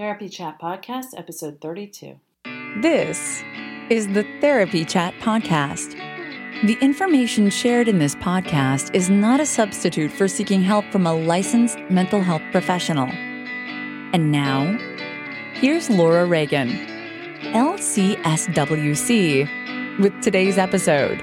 Therapy Chat Podcast, episode 32. This is the Therapy Chat Podcast. The information shared in this podcast is not a substitute for seeking help from a licensed mental health professional. And now, here's Laura Reagan, LCSWC, with today's episode.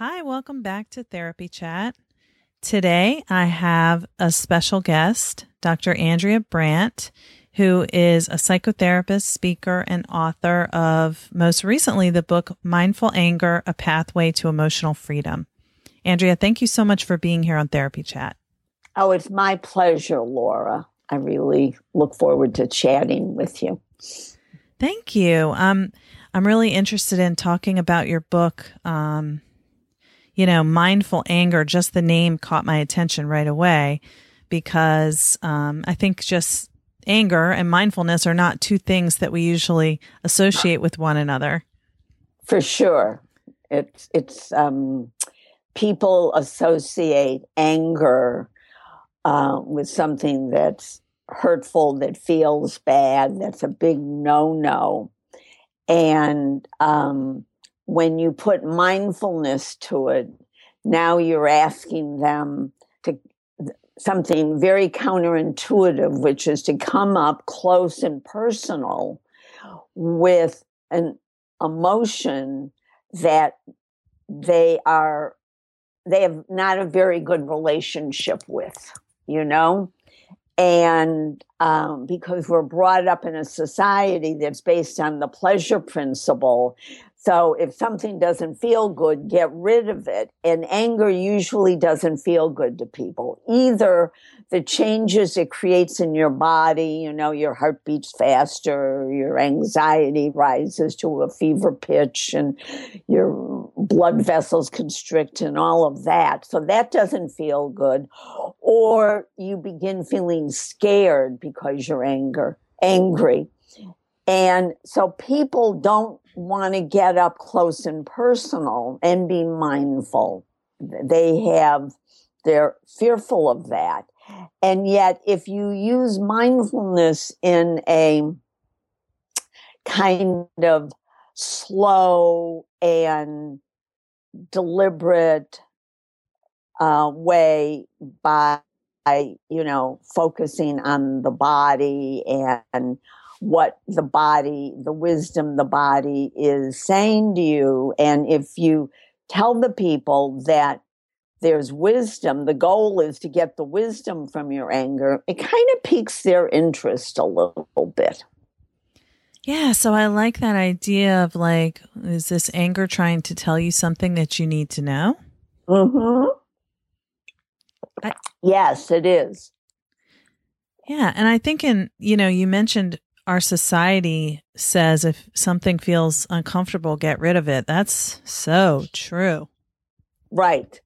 Hi, welcome back to Therapy Chat. Today I have a special guest, Dr. Andrea Brandt, who is a psychotherapist, speaker, and author of most recently the book Mindful Anger A Pathway to Emotional Freedom. Andrea, thank you so much for being here on Therapy Chat. Oh, it's my pleasure, Laura. I really look forward to chatting with you. Thank you. Um, I'm really interested in talking about your book. Um, you know, mindful anger, just the name caught my attention right away because um, I think just anger and mindfulness are not two things that we usually associate with one another. For sure. It's, it's, um, people associate anger uh, with something that's hurtful, that feels bad, that's a big no no. And um, when you put mindfulness to it, now you're asking them to something very counterintuitive, which is to come up close and personal with an emotion that they are they have not a very good relationship with you know? And um, because we're brought up in a society that's based on the pleasure principle so if something doesn't feel good, get rid of it. And anger usually doesn't feel good to people. Either the changes it creates in your body, you know, your heart beats faster, your anxiety rises to a fever pitch and your blood vessels constrict and all of that. So that doesn't feel good. Or you begin feeling scared because you're anger, angry. And so people don't want to get up close and personal and be mindful. They have, they're fearful of that. And yet, if you use mindfulness in a kind of slow and deliberate uh, way by, you know, focusing on the body and what the body, the wisdom the body is saying to you. And if you tell the people that there's wisdom, the goal is to get the wisdom from your anger, it kind of piques their interest a little bit. Yeah, so I like that idea of like, is this anger trying to tell you something that you need to know? Mm-hmm. I, yes, it is. Yeah, and I think in you know you mentioned our society says if something feels uncomfortable, get rid of it. That's so true. Right.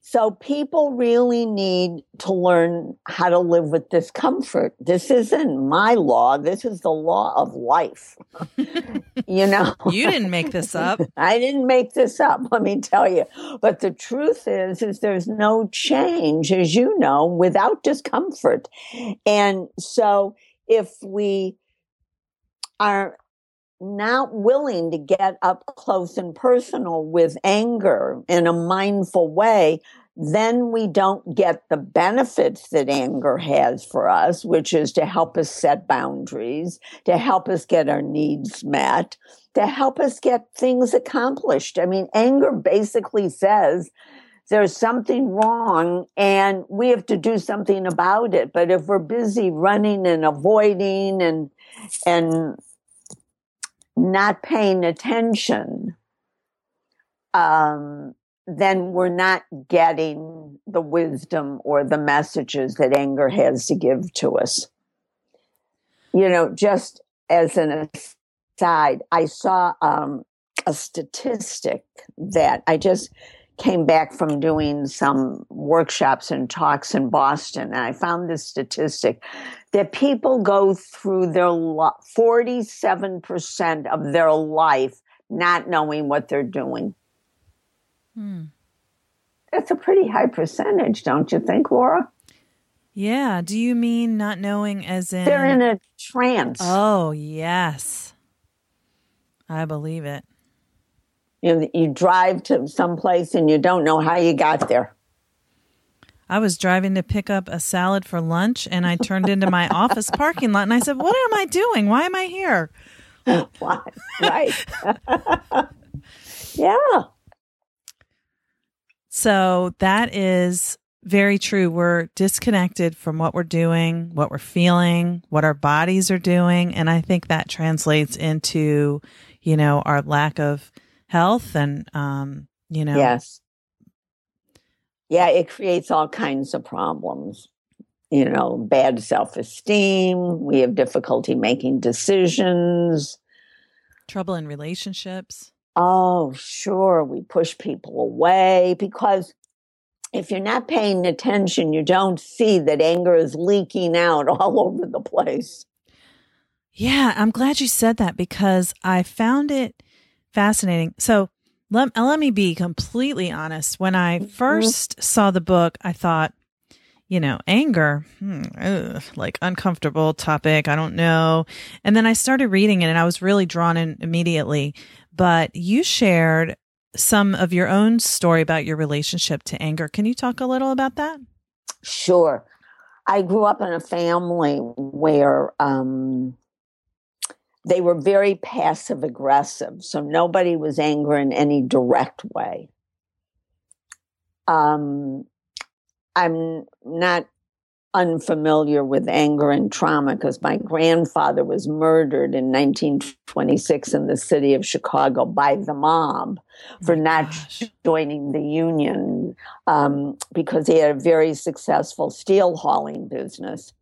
So people really need to learn how to live with discomfort. This isn't my law. This is the law of life. you know, you didn't make this up. I didn't make this up. Let me tell you. But the truth is, is there's no change, as you know, without discomfort. And so if we are not willing to get up close and personal with anger in a mindful way, then we don't get the benefits that anger has for us, which is to help us set boundaries, to help us get our needs met, to help us get things accomplished. I mean, anger basically says there's something wrong and we have to do something about it. But if we're busy running and avoiding and, and not paying attention, um, then we're not getting the wisdom or the messages that anger has to give to us. You know, just as an aside, I saw um, a statistic that I just came back from doing some workshops and talks in Boston, and I found this statistic that people go through their lo- 47% of their life not knowing what they're doing. Hmm. That's a pretty high percentage, don't you think, Laura? Yeah. Do you mean not knowing as in they're in a trance? Oh, yes. I believe it. You know, you drive to some place and you don't know how you got there. I was driving to pick up a salad for lunch and I turned into my office parking lot and I said, What am I doing? Why am I here? Why? right. yeah. So that is very true. We're disconnected from what we're doing, what we're feeling, what our bodies are doing. And I think that translates into, you know, our lack of health and, um, you know. Yes. Yeah, it creates all kinds of problems. You know, bad self esteem. We have difficulty making decisions. Trouble in relationships. Oh, sure. We push people away because if you're not paying attention, you don't see that anger is leaking out all over the place. Yeah, I'm glad you said that because I found it fascinating. So let, let me be completely honest. When I 1st mm-hmm. saw the book, I thought, you know, anger, hmm, ugh, like uncomfortable topic. I don't know. And then I started reading it and I was really drawn in immediately. But you shared some of your own story about your relationship to anger. Can you talk a little about that? Sure. I grew up in a family where um, they were very passive aggressive. So nobody was angry in any direct way. Um, I'm not unfamiliar with anger and trauma because my grandfather was murdered in 1926 in the city of Chicago by the mob oh for not gosh. joining the union um, because he had a very successful steel hauling business.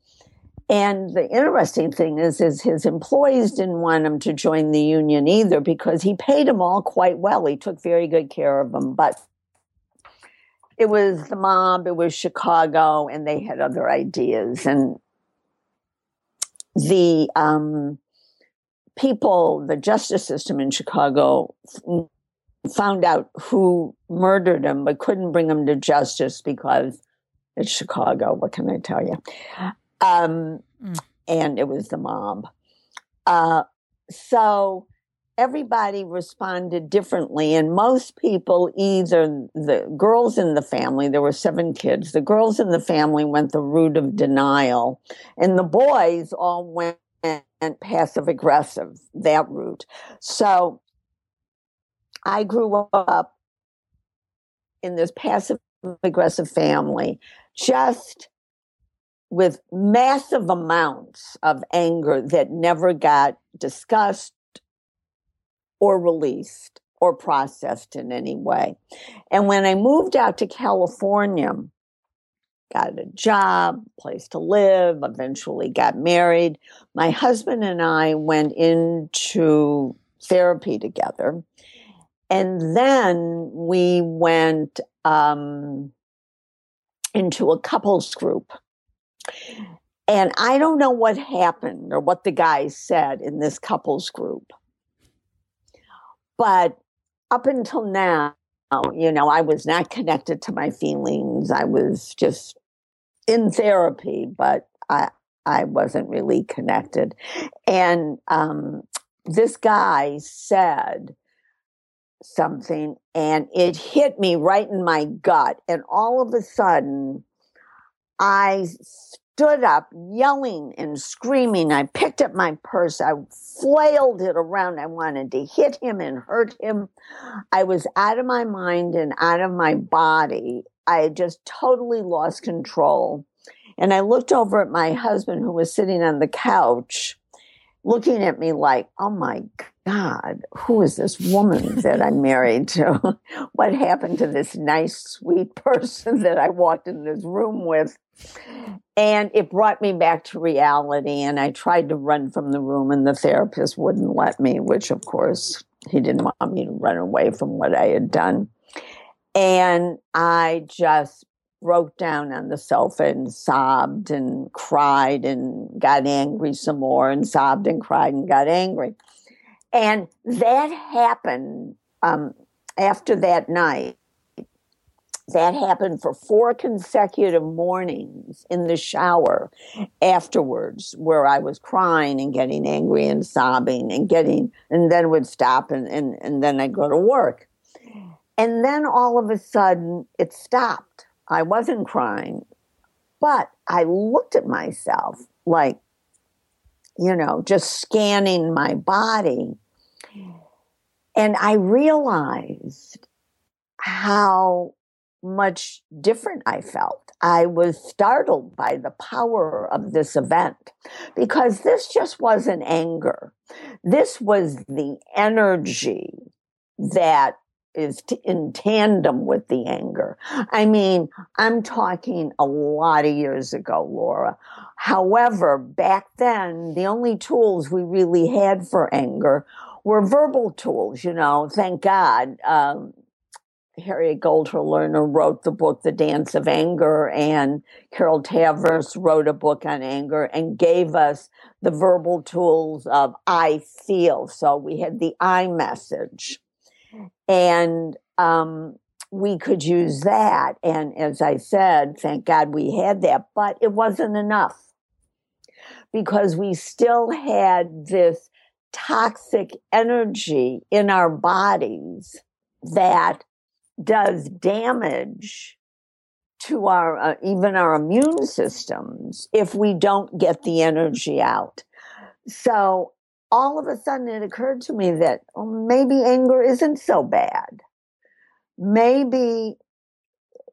And the interesting thing is, is his employees didn't want him to join the union either because he paid them all quite well. He took very good care of them, but it was the mob, it was Chicago, and they had other ideas. And the um, people, the justice system in Chicago, found out who murdered him, but couldn't bring him to justice because it's Chicago. What can I tell you? Um, mm. And it was the mob. Uh, so everybody responded differently. And most people, either the girls in the family, there were seven kids, the girls in the family went the route of denial, and the boys all went passive aggressive, that route. So I grew up in this passive aggressive family, just with massive amounts of anger that never got discussed or released or processed in any way. And when I moved out to California, got a job, place to live, eventually got married, my husband and I went into therapy together. And then we went um, into a couples group. And I don't know what happened or what the guys said in this couples group. But up until now, you know, I was not connected to my feelings. I was just in therapy, but I I wasn't really connected. And um, this guy said something and it hit me right in my gut. And all of a sudden, I stood up yelling and screaming. I picked up my purse. I flailed it around. I wanted to hit him and hurt him. I was out of my mind and out of my body. I just totally lost control. And I looked over at my husband who was sitting on the couch looking at me like, oh my God, who is this woman that I'm married to? what happened to this nice, sweet person that I walked in this room with? And it brought me back to reality. And I tried to run from the room, and the therapist wouldn't let me, which, of course, he didn't want me to run away from what I had done. And I just broke down on the sofa and sobbed and cried and got angry some more and sobbed and cried and got angry. And that happened um, after that night. That happened for four consecutive mornings in the shower afterwards, where I was crying and getting angry and sobbing and getting, and then would stop and, and, and then I'd go to work. And then all of a sudden it stopped I wasn't crying, but I looked at myself like, you know, just scanning my body. And I realized how much different I felt. I was startled by the power of this event because this just wasn't anger. This was the energy that is t- in tandem with the anger. I mean, I'm talking a lot of years ago, Laura. However, back then, the only tools we really had for anger were verbal tools, you know, thank God. Um, Harriet Goldhor Lerner wrote the book, The Dance of Anger, and Carol Tavris wrote a book on anger and gave us the verbal tools of I feel. So we had the I message and um, we could use that. And as I said, thank God we had that, but it wasn't enough because we still had this toxic energy in our bodies that does damage to our uh, even our immune systems if we don't get the energy out so all of a sudden it occurred to me that oh, maybe anger isn't so bad. Maybe,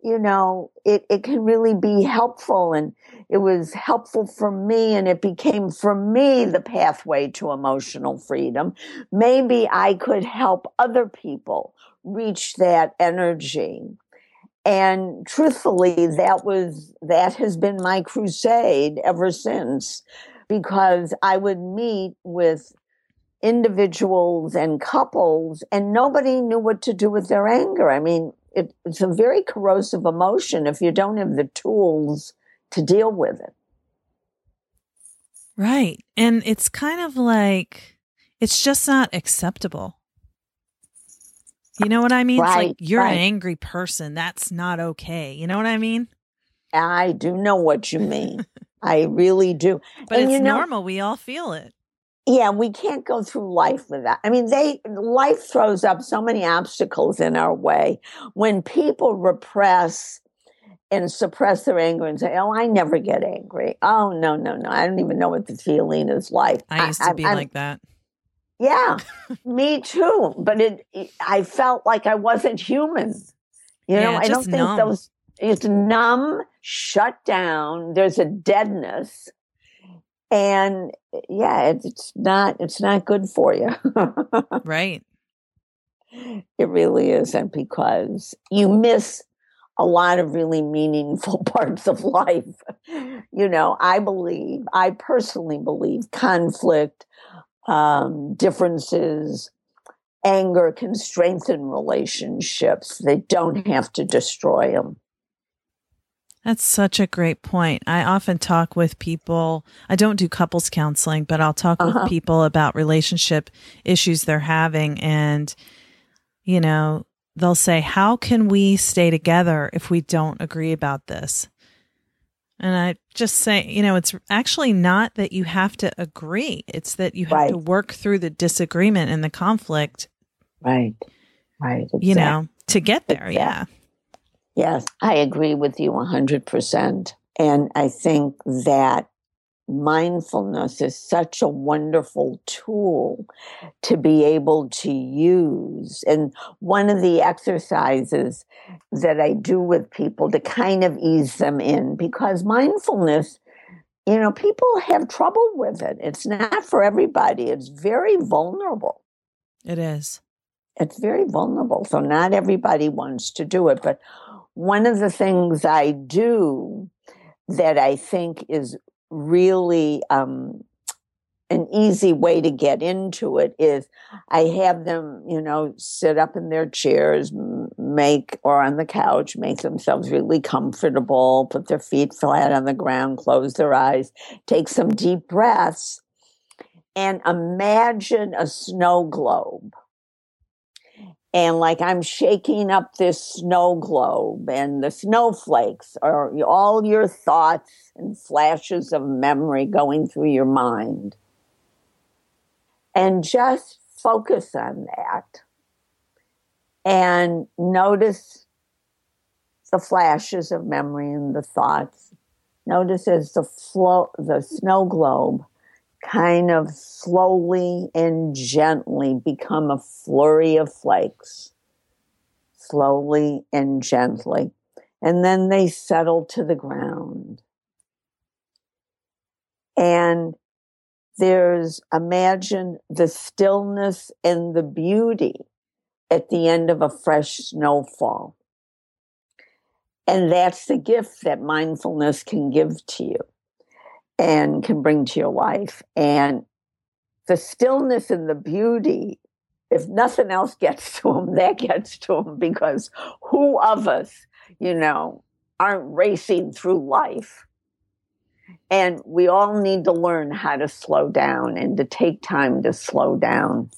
you know, it, it can really be helpful. And it was helpful for me, and it became for me the pathway to emotional freedom. Maybe I could help other people reach that energy. And truthfully, that was, that has been my crusade ever since because I would meet with individuals and couples and nobody knew what to do with their anger. I mean, it, it's a very corrosive emotion if you don't have the tools to deal with it. Right. And it's kind of like, it's just not acceptable. You know what I mean? Right, it's like you're right. an angry person. That's not okay. You know what I mean? I do know what you mean. I really do. But And it's you know- normal. We all feel it. yeah, we can't go through life with that. I mean, they life throws up so many obstacles in our way when people repress and suppress their anger and say, "Oh, I never get angry." Oh, no, no, no. I don't even know what the feeling is like. I used to be I'm- like that. Yeah, me too. But it, it, I felt like I wasn't human. You know, Yeah, I don't think numb. those. It's numb, shut down. There's a deadness, and yeah, it's, it's not. It's not good for you. Right. it really isn't because you miss a lot of really meaningful parts of life. You know, I believe, I personally believe conflict, um, differences, anger can strengthen relationships. They don't have to destroy them. That's such a great point. I often talk with people. I don't do couples counseling, but I'll talk Uh-huh. with people about relationship issues they're having. And, you know, they'll say, How can we stay together if we don't agree about this? And I just say, you know, it's actually not that you have to agree. It's that you have Right. to work through the disagreement and the conflict, Right. Right. you know, to get there. Yeah. Exact- Yes, I agree with you 100%. And I think that mindfulness is such a wonderful tool to be able to use. And one of the exercises that I do with people to kind of ease them in, because mindfulness, you know, people have trouble with it. It's not for everybody, it's very vulnerable It is. it's very vulnerable. So not everybody wants to do it. But one of the things I do that I think is really um, an easy way to get into it is I have them, you know, sit up in their chairs, make or on the couch, make themselves really comfortable, put their feet flat on the ground, close their eyes, take some deep breaths, and imagine a snow globe and like I'm shaking up this snow globe, and the snowflakes are all your thoughts and flashes of memory going through your mind. And just focus on that and notice the flashes of memory and the thoughts. Notice as the flow, the snow globe kind of slowly and gently become a flurry of flakes, slowly and gently. And then they settle to the ground. And there's, imagine the stillness and the beauty at the end of a fresh snowfall. And that's the gift that mindfulness can give to you and can bring to your life. And the stillness and the beauty, if nothing else gets to them, that gets to them because who of us, you know, aren't racing through life? And we all need to learn how to slow down and to take time to slow down.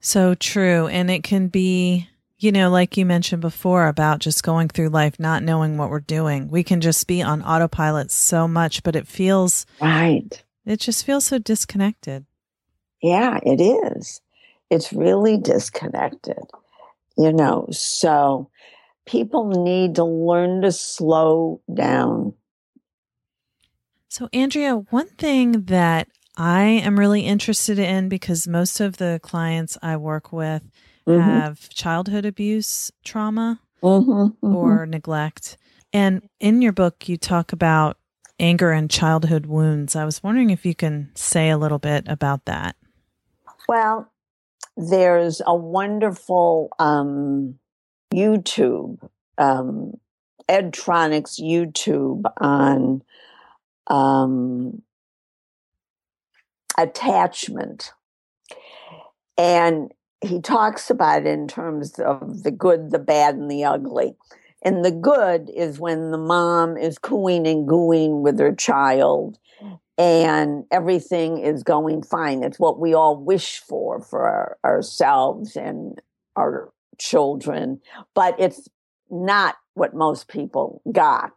So true. And it can be, you know, like you mentioned before about just going through life, not knowing what we're doing. We can just be on autopilot so much, but it feels, Right. it just feels so disconnected. Yeah, it is. It's really disconnected, you know. So people need to learn to slow down. So, Andrea, one thing that I am really interested in because most of the clients I work with Mhm, have childhood abuse trauma mhm, mhm. or neglect. And in your book, you talk about anger and childhood wounds. I was wondering if you can say a little bit about that. Well, there's a wonderful um, YouTube, um, Ed Tronick's YouTube on um, attachment. And he talks about it in terms of the good, the bad, and the ugly. And the good is when the mom is cooing and gooing with her child and everything is going fine. It's what we all wish for for our, ourselves and our children, but it's not what most people got.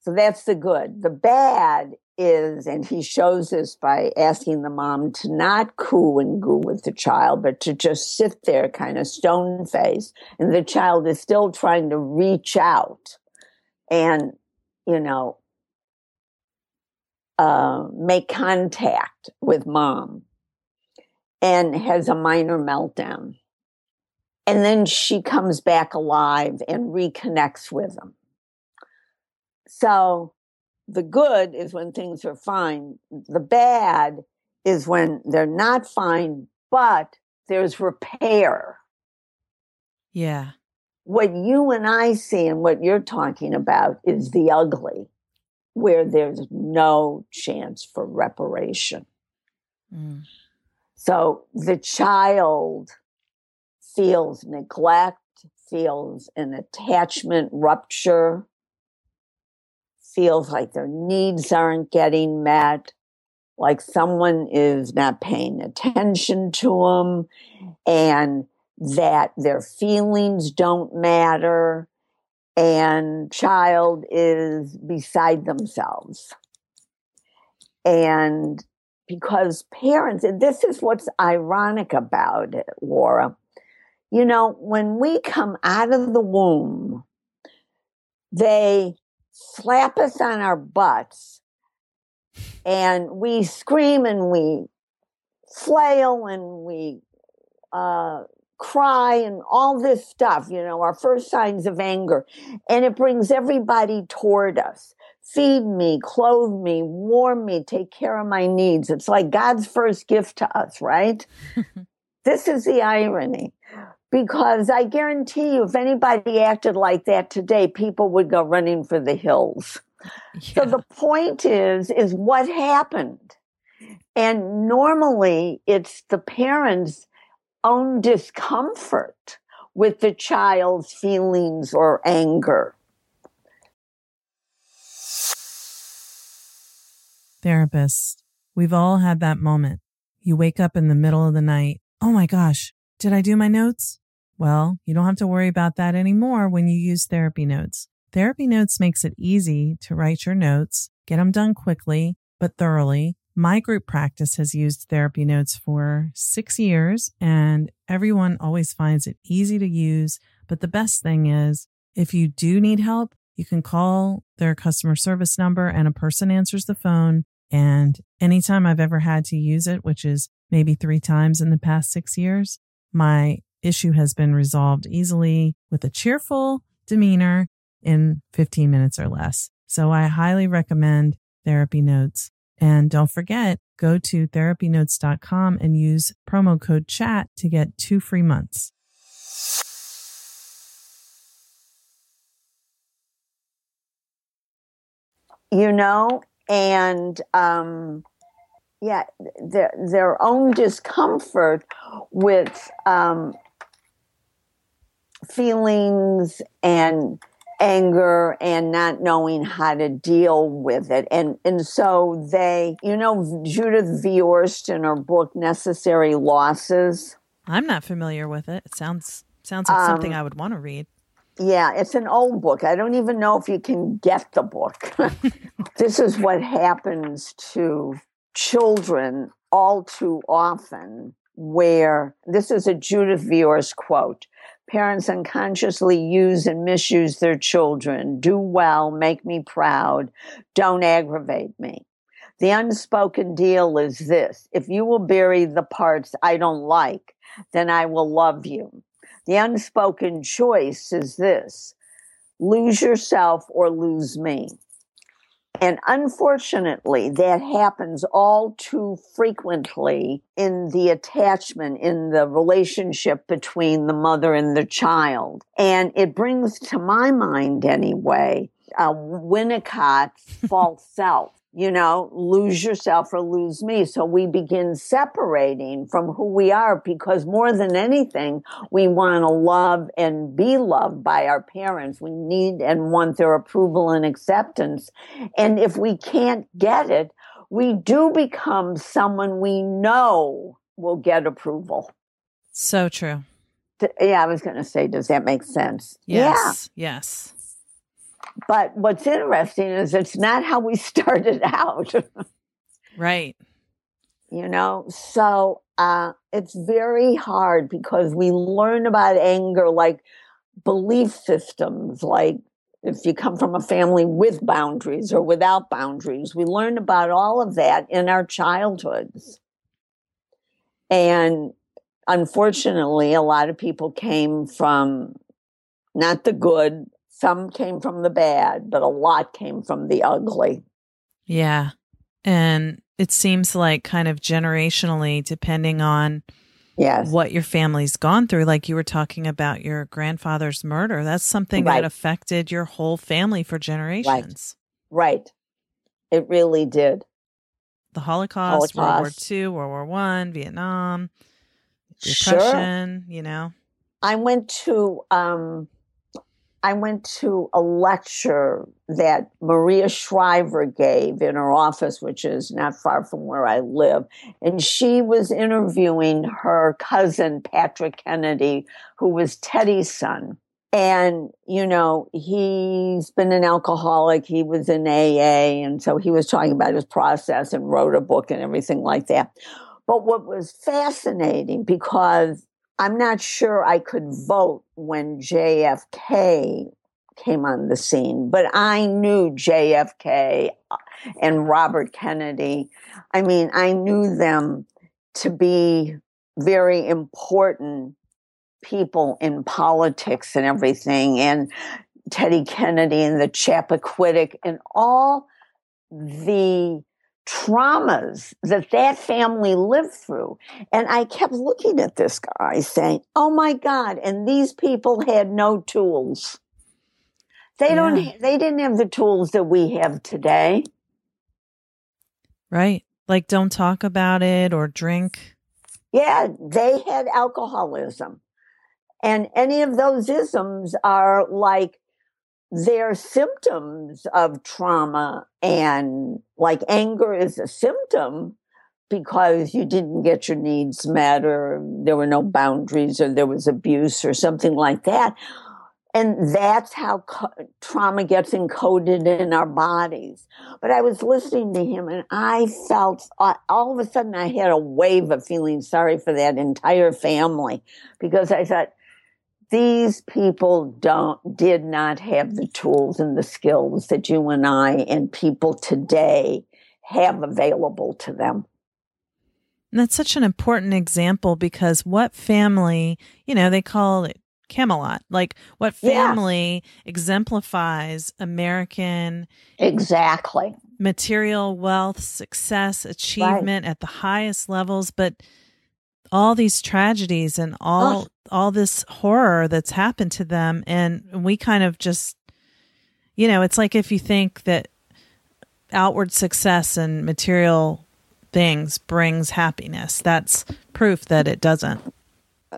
So that's the good. The bad is, and he shows this by asking the mom to not coo and goo with the child, but to just sit there kind of stone faced. And the child is still trying to reach out and, you know, uh, make contact with mom and has a minor meltdown. And then she comes back alive and reconnects with him. So the good is when things are fine. The bad is when they're not fine, but there's repair. Yeah. What you and I see and what you're talking about is the ugly, where there's no chance for reparation. Mm. So the child feels neglect, feels an attachment rupture, feels like their needs aren't getting met, like someone is not paying attention to them, and that their feelings don't matter. and child is beside themselves. And because parents, and this is what's ironic about it, Laura, you know, when we come out of the womb, they slap us on our butts and we scream and we flail and we uh, cry and all this stuff, you know, our first signs of anger. And it brings everybody toward us. Feed me, clothe me, warm me, take care of my needs. It's like God's first gift to us, right? this is the irony. Because I guarantee you, if anybody acted like that today, people would go running for the hills. Yeah. So the point is, is what happened? And normally it's the parents' own discomfort with the child's feelings or anger. Therapist, we've all had that moment. You wake up in the middle of the night. Oh my gosh, did I do my notes? Well, you don't have to worry about that anymore when you use Therapy Notes. Therapy Notes makes it easy to write your notes, get them done quickly, but thoroughly. My group practice has used Therapy Notes for six years, and everyone always finds it easy to use. But the best thing is, if you do need help, you can call their customer service number and a person answers the phone. And anytime I've ever had to use it, which is maybe three times in the past six years, my issue has been resolved easily with a cheerful demeanor in 15 minutes or less. So I highly recommend Therapy Notes. And don't forget, go to therapynotes.com and use promo code chat to get two free months. You know, and um, yeah, their their own discomfort with um, feelings and anger and not knowing how to deal with it. And and so they, you know, Judith Viorst in her book Necessary Losses. I'm not familiar with it. It sounds sounds like um, something I would want to read. Yeah, it's an old book. I don't even know if you can get the book. this is what happens to children all too often where this is a Judith Viorst quote parents unconsciously use and misuse their children. Do well, make me proud, don't aggravate me. The unspoken deal is this if you will bury the parts I don't like, then I will love you. The unspoken choice is this lose yourself or lose me. And unfortunately, that happens all too frequently in the attachment, in the relationship between the mother and the child. And it brings to my mind, anyway, uh, Winnicott's false self you know, lose yourself or lose me. So we begin separating from who we are because more than anything, we want to love and be loved by our parents. We need and want their approval and acceptance. And if we can't get it, we do become someone we know will get approval. So true. Yeah, I was going to say, does that make sense? Yes. Yeah. Yes. But what's interesting is it's not how we started out. right. You know, so uh, it's very hard because we learn about anger like belief systems, like if you come from a family with boundaries or without boundaries. We learn about all of that in our childhoods. And unfortunately, a lot of people came from not the good some came from the bad, but a lot came from the ugly. Yeah. And it seems like kind of generationally, depending on yes. what your family's gone through, like you were talking about your grandfather's murder, that's something right. that affected your whole family for generations. Right. right. It really did. The Holocaust, Holocaust. World War II, World War One, Vietnam, Depression, sure. you know. I went to um I went to a lecture that Maria Shriver gave in her office, which is not far from where I live. And she was interviewing her cousin, Patrick Kennedy, who was Teddy's son. And, you know, he's been an alcoholic. He was in AA. And so he was talking about his process and wrote a book and everything like that. But what was fascinating, because I'm not sure I could vote when JFK came on the scene, but I knew JFK uh, and Robert Kennedy. I mean, I knew them to be very important people in politics and everything, and Teddy Kennedy and the Chappaquiddick and all the traumas that that family lived through. And I kept looking at this guy saying, Oh my God. And these people had no tools. They yeah. don't, they didn't have the tools that we have today. Right. Like don't talk about it or drink. Yeah. They had alcoholism. And any of those isms are like they're symptoms of trauma and like anger is a symptom because you didn't get your needs met or there were no boundaries or there was abuse or something like that. And that's how co- trauma gets encoded in our bodies. But i was listening to him and i felt uh, all of a sudden i had a wave of feeling sorry for that entire family because i thought these people don't did not have the tools and the skills that you and I and people today have available to them. And that's such an important example because what family, you know, they call it Camelot. Like what family yeah. exemplifies American exactly material wealth, success, achievement right. at the highest levels, but all these tragedies and all oh. all this horror that's happened to them. And we kind of just you know it's like if you think that outward success and material things brings happiness that's proof that it doesn't.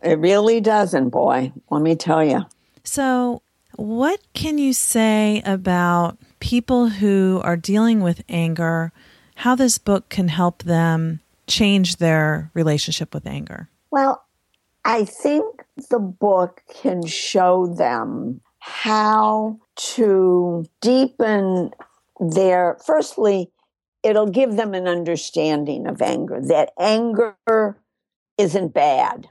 It really doesn't boy. Let me tell you so what can you say about people who are dealing with anger how this book can help them change their relationship with anger? Well, I think the book can show them how to deepen their, firstly, it'll give them an understanding of anger, that anger isn't bad.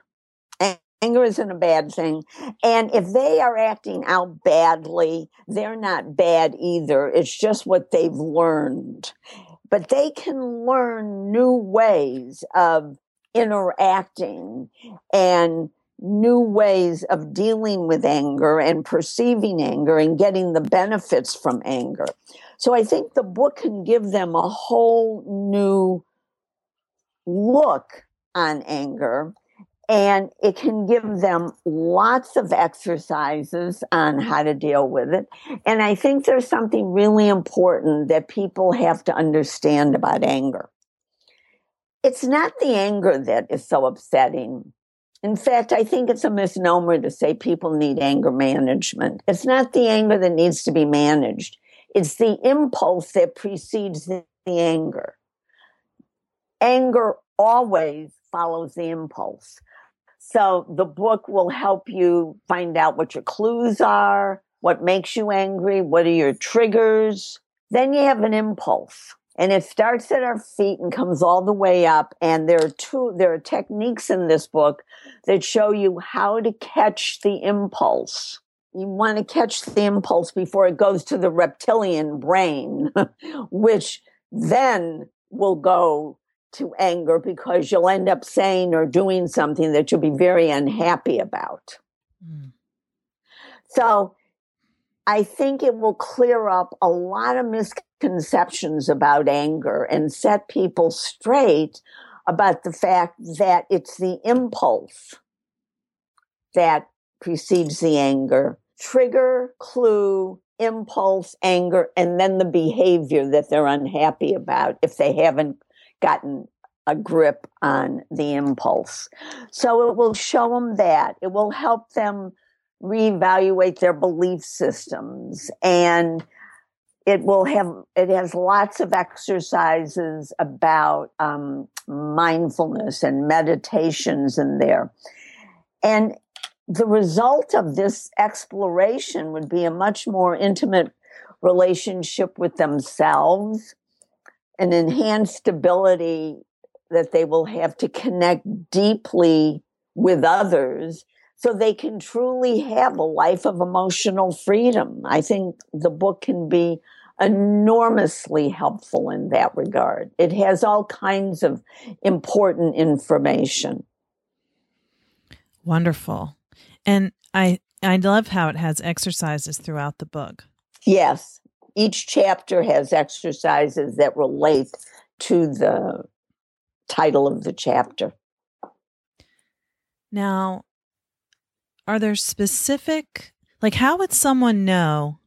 Anger isn't a bad thing. And if they are acting out badly, they're not bad either. It's just what they've learned but they can learn new ways of interacting and new ways of dealing with anger and perceiving anger and getting the benefits from anger. So I think the book can give them a whole new look on anger and it can give them lots of exercises on how to deal with it. And I think there's something really important that people have to understand about anger. It's not the anger that is so upsetting. In fact, I think it's a misnomer to say people need anger management. It's not the anger that needs to be managed. It's the impulse that precedes the anger. Anger always follows the impulse. So the book will help you find out what your clues are, what makes you angry, what are your triggers. Then you have an impulse. And it starts at our feet and comes all the way up. And there are two, there are techniques in this book that show you how to catch the impulse. You want to catch the impulse before it goes to the reptilian brain, which then will go to anger because you'll end up saying or doing something that you'll be very unhappy about. Mm. So I think it will clear up a lot of misconceptions about anger and set people straight about the fact that it's the impulse that precedes the anger. Trigger, clue, impulse, anger, and then the behavior that they're unhappy about if they haven't gotten a grip on the impulse. So it will show them that. It will help them reevaluate their belief systems and it will have it has lots of exercises about um, mindfulness and meditations in there and the result of this exploration would be a much more intimate relationship with themselves, an enhanced ability that they will have to connect deeply with others so they can truly have a life of emotional freedom. I think the book can be enormously helpful in that regard. It has all kinds of important information. Wonderful. And I I love how it has exercises throughout the book. Yes. Each chapter has exercises that relate to the title of the chapter. Now, are there specific like how would someone know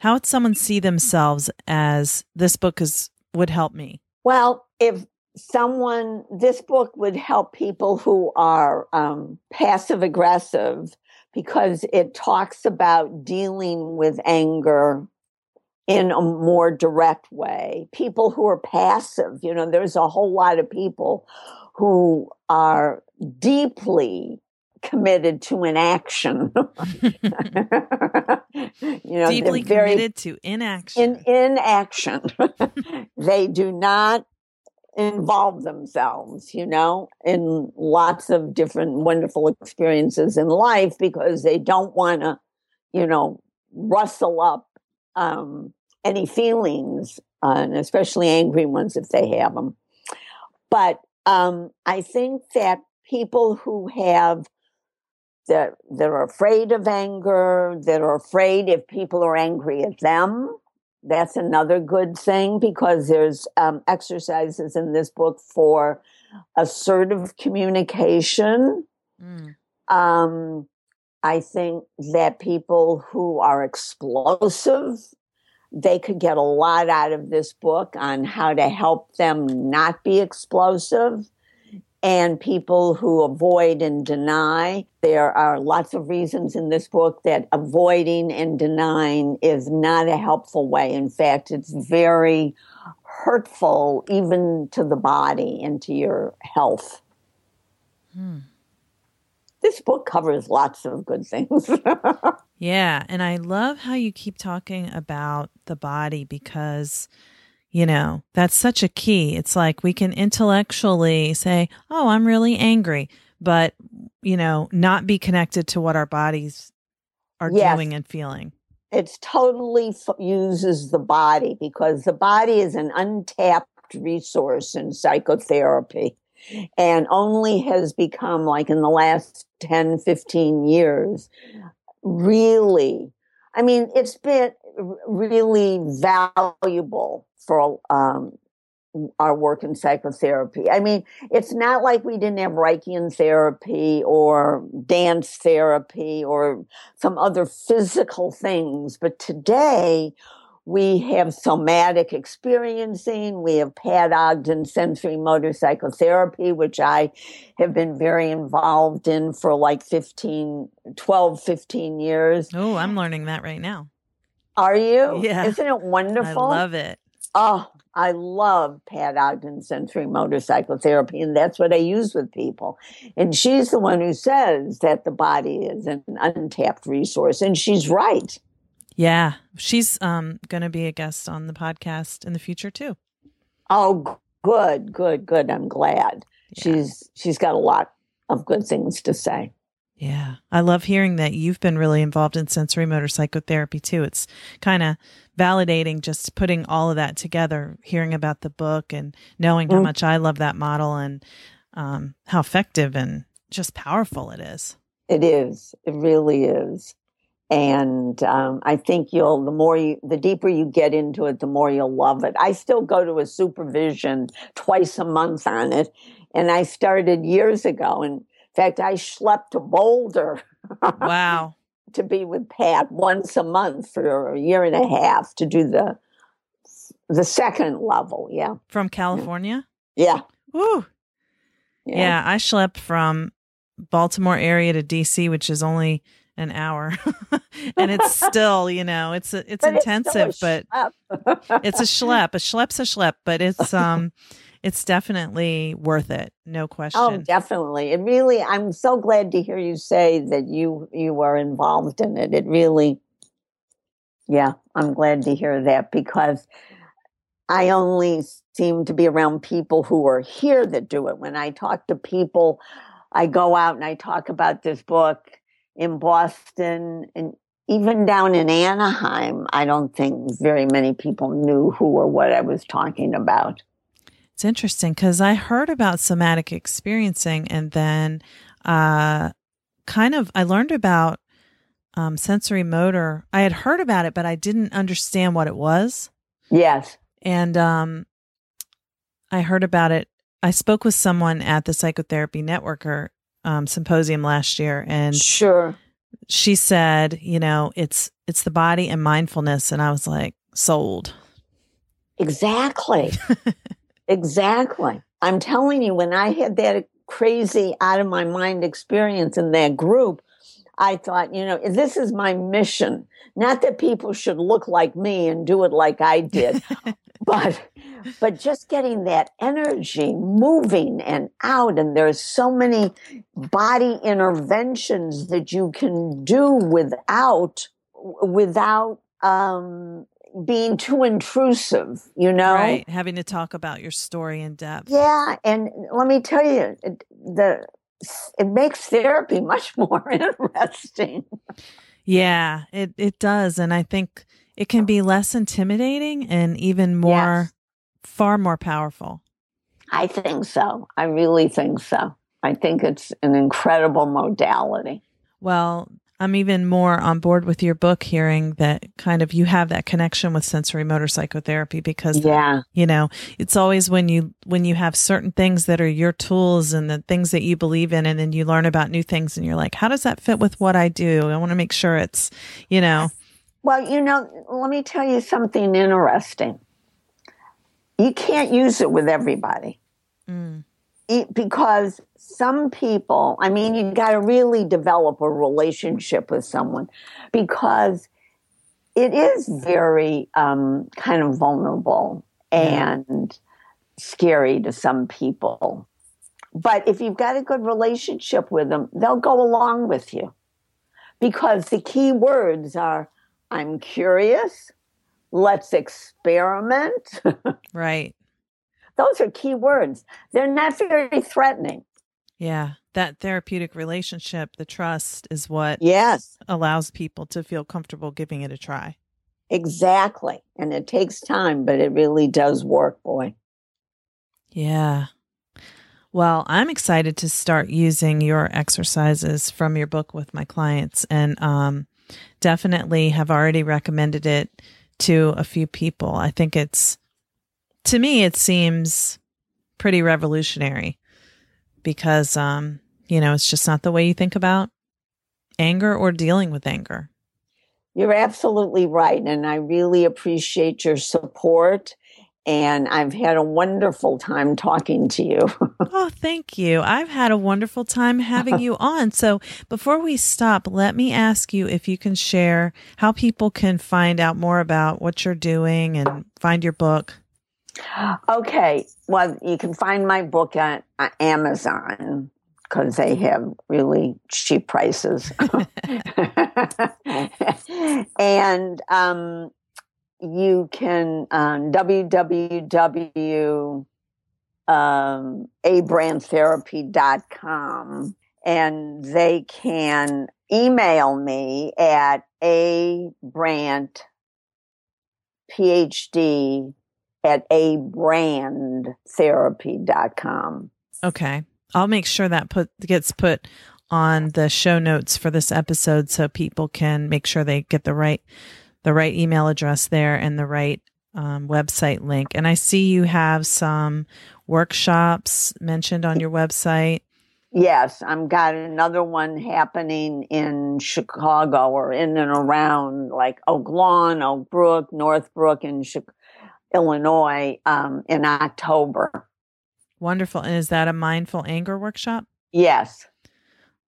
how would someone see themselves as this book is would help me? Well, if someone this book would help people who are um, passive aggressive because it talks about dealing with anger in a more direct way. People who are passive, you know, there's a whole lot of people who are deeply committed to inaction. you know, deeply very, committed to inaction. In inaction. they do not involve themselves, you know, in lots of different wonderful experiences in life because they don't want to, you know, rustle up um, any feelings, uh, and especially angry ones if they have them. But um, I think that people who have that that are afraid of anger, that are afraid if people are angry at them, that's another good thing because there's um, exercises in this book for assertive communication. Mm. Um, I think that people who are explosive, they could get a lot out of this book on how to help them not be explosive and people who avoid and deny. There are lots of reasons in this book that avoiding and denying is not a helpful way. In fact, it's very hurtful even to the body and to your health. Hmm. This book covers lots of good things. yeah, and I love how you keep talking about the body because you know, that's such a key. It's like we can intellectually say, oh, I'm really angry, but, you know, not be connected to what our bodies are yes. doing and feeling. It's totally f- uses the body because the body is an untapped resource in psychotherapy and only has become like in the last 10, 15 years, really. I mean, it's been really valuable for um, our work in psychotherapy. I mean, it's not like we didn't have Reichian therapy or dance therapy or some other physical things, but today we have somatic experiencing. We have Pat Ogden sensorimotor psychotherapy, which I have been very involved in for like 15, 12, 15 years. Oh, I'm learning that right now. Are you? Yeah. Isn't it wonderful? I love it. Oh, I love Pat Ogden sensorimotor psychotherapy, and that's what I use with people. And she's the one who says that the body is an untapped resource, and she's right. Yeah, she's um, going to be a guest on the podcast in the future too. Oh, good, good, good. I'm glad. Yeah. She's she's got a lot of good things to say. Yeah. I love hearing that you've been really involved in sensorimotor psychotherapy too. It's kind of validating just putting all of that together, hearing about the book and knowing mm. how much I love that model and um, how effective and just powerful it is. It is. It really is. And um, I think you'll, the more you, the deeper you get into it, the more you'll love it. I still go to a supervision twice a month on it. And I started years ago. And in fact, I schlepped to Boulder. Wow. to be with Pat once a month for a year and a half to do the the second level. Yeah. From California? Yeah. Woo. Yeah. yeah, I schlepped from Baltimore area to DC, which is only an hour. and it's still, you know, it's a, it's but intensive, it's but it's a schlep. A schlep's a schlep, but it's um it's definitely worth it. No question. Oh, definitely. It really I'm so glad to hear you say that you you are involved in it. It really Yeah, I'm glad to hear that because I only seem to be around people who are here that do it. When I talk to people, I go out and I talk about this book in Boston and even down in Anaheim, I don't think very many people knew who or what I was talking about. It's interesting because I heard about somatic experiencing and then uh, kind of I learned about um, sensorimotor. I had heard about it, but I didn't understand what it was. Yes. And um, I heard about it. I spoke with someone at the Psychotherapy Networker um, symposium last year, and sure, she said, you know, it's it's the body and mindfulness, and I was like, sold. Exactly. exactly. I'm telling you, when I had that crazy out of my mind experience in that group, I thought, you know, this is my mission. Not that people should look like me and do it like I did, but but just getting that energy moving and out and there's so many body interventions that you can do without without um being too intrusive you know? Right. Having to talk about your story in depth. Yeah and let me tell you the it makes therapy much more interesting yeah it it does and i think it can be less intimidating and even more yes far more powerful. I think so. I really think so. I think it's an incredible modality. Well, I'm even more on board with your book hearing that kind of you have that connection with sensorimotor psychotherapy because yeah. you know it's always when you when you have certain things that are your tools and the things that you believe in and then you learn about new things and you're like how does that fit with what I do? I want to make sure it's you know. Well you know let me tell you something interesting. You can't use it with everybody. Mm. Because some people i mean you got to really develop a relationship with someone because it is very um, kind of vulnerable and scary to some people but if you've got a good relationship with them they'll go along with you because the key words are i'm curious let's experiment. right. Those are key words. They're not very threatening. Yeah. That therapeutic relationship, the trust is what yes allows people to feel comfortable giving it a try. Exactly. And it takes time, but it really does work, boy. Yeah. Well, I'm excited to start using your exercises from your book with my clients and um, definitely have already recommended it to a few people. I think it's, to me, it seems pretty revolutionary because, um, you know, it's just not the way you think about anger or dealing with anger. You're absolutely right. And I really appreciate your support and I've had a wonderful time talking to you. oh, thank you. I've had a wonderful time having you on. So, before we stop, let me ask you if you can share how people can find out more about what you're doing and find your book. Okay. Well, you can find my book at Amazon because they have really cheap prices. and um, you can um, www um, and they can email me at a phd at abrandtherapy.com okay i'll make sure that put gets put on the show notes for this episode so people can make sure they get the right the right email address there and the right um, website link. And I see you have some workshops mentioned on your website. Yes, I've got another one happening in Chicago or in and around like Oak Lawn, Oak Brook, Northbrook, and Illinois um, in October. Wonderful. And is that a mindful anger workshop? Yes.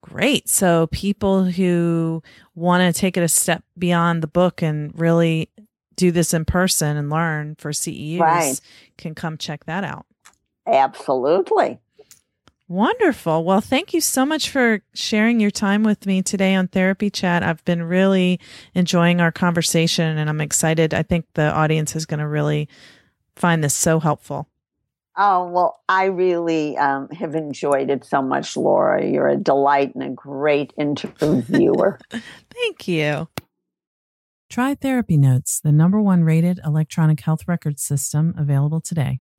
Great. So people who want to take it a step beyond the book and really do this in person and learn for CEUs right. can come check that out. Absolutely. Wonderful. Well, thank you so much for sharing your time with me today on Therapy Chat. I've been really enjoying our conversation and I'm excited. I think the audience is going to really find this so helpful. Oh, well, I really um, have enjoyed it so much, Laura. You're a delight and a great interviewer. Thank you. Try Therapy Notes, the number one rated electronic health record system available today.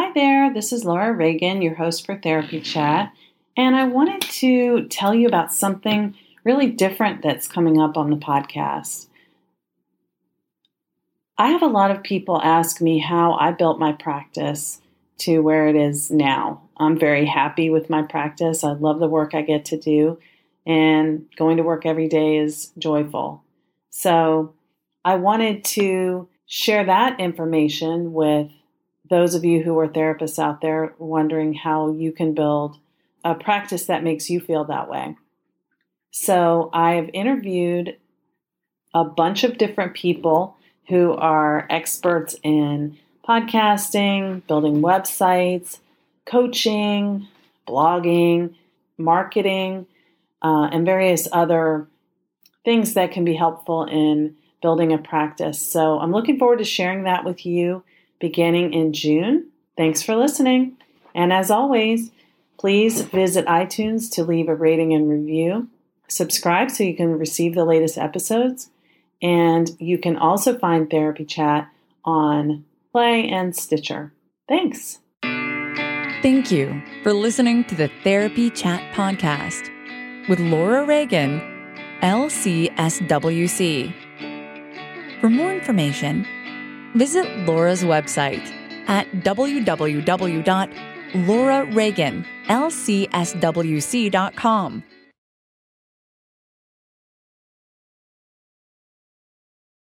Hi there, this is Laura Reagan, your host for Therapy Chat, and I wanted to tell you about something really different that's coming up on the podcast. I have a lot of people ask me how I built my practice to where it is now. I'm very happy with my practice. I love the work I get to do, and going to work every day is joyful. So, I wanted to share that information with those of you who are therapists out there wondering how you can build a practice that makes you feel that way. So, I've interviewed a bunch of different people who are experts in podcasting, building websites, coaching, blogging, marketing, uh, and various other things that can be helpful in building a practice. So I'm looking forward to sharing that with you beginning in June. Thanks for listening. And as always, please visit iTunes to leave a rating and review. Subscribe so you can receive the latest episodes. And you can also find Therapy Chat on Play and Stitcher. Thanks. Thank you for listening to the Therapy Chat Podcast with Laura Reagan, LCSWC. For more information, visit Laura's website at www.laurareaganlcswc.com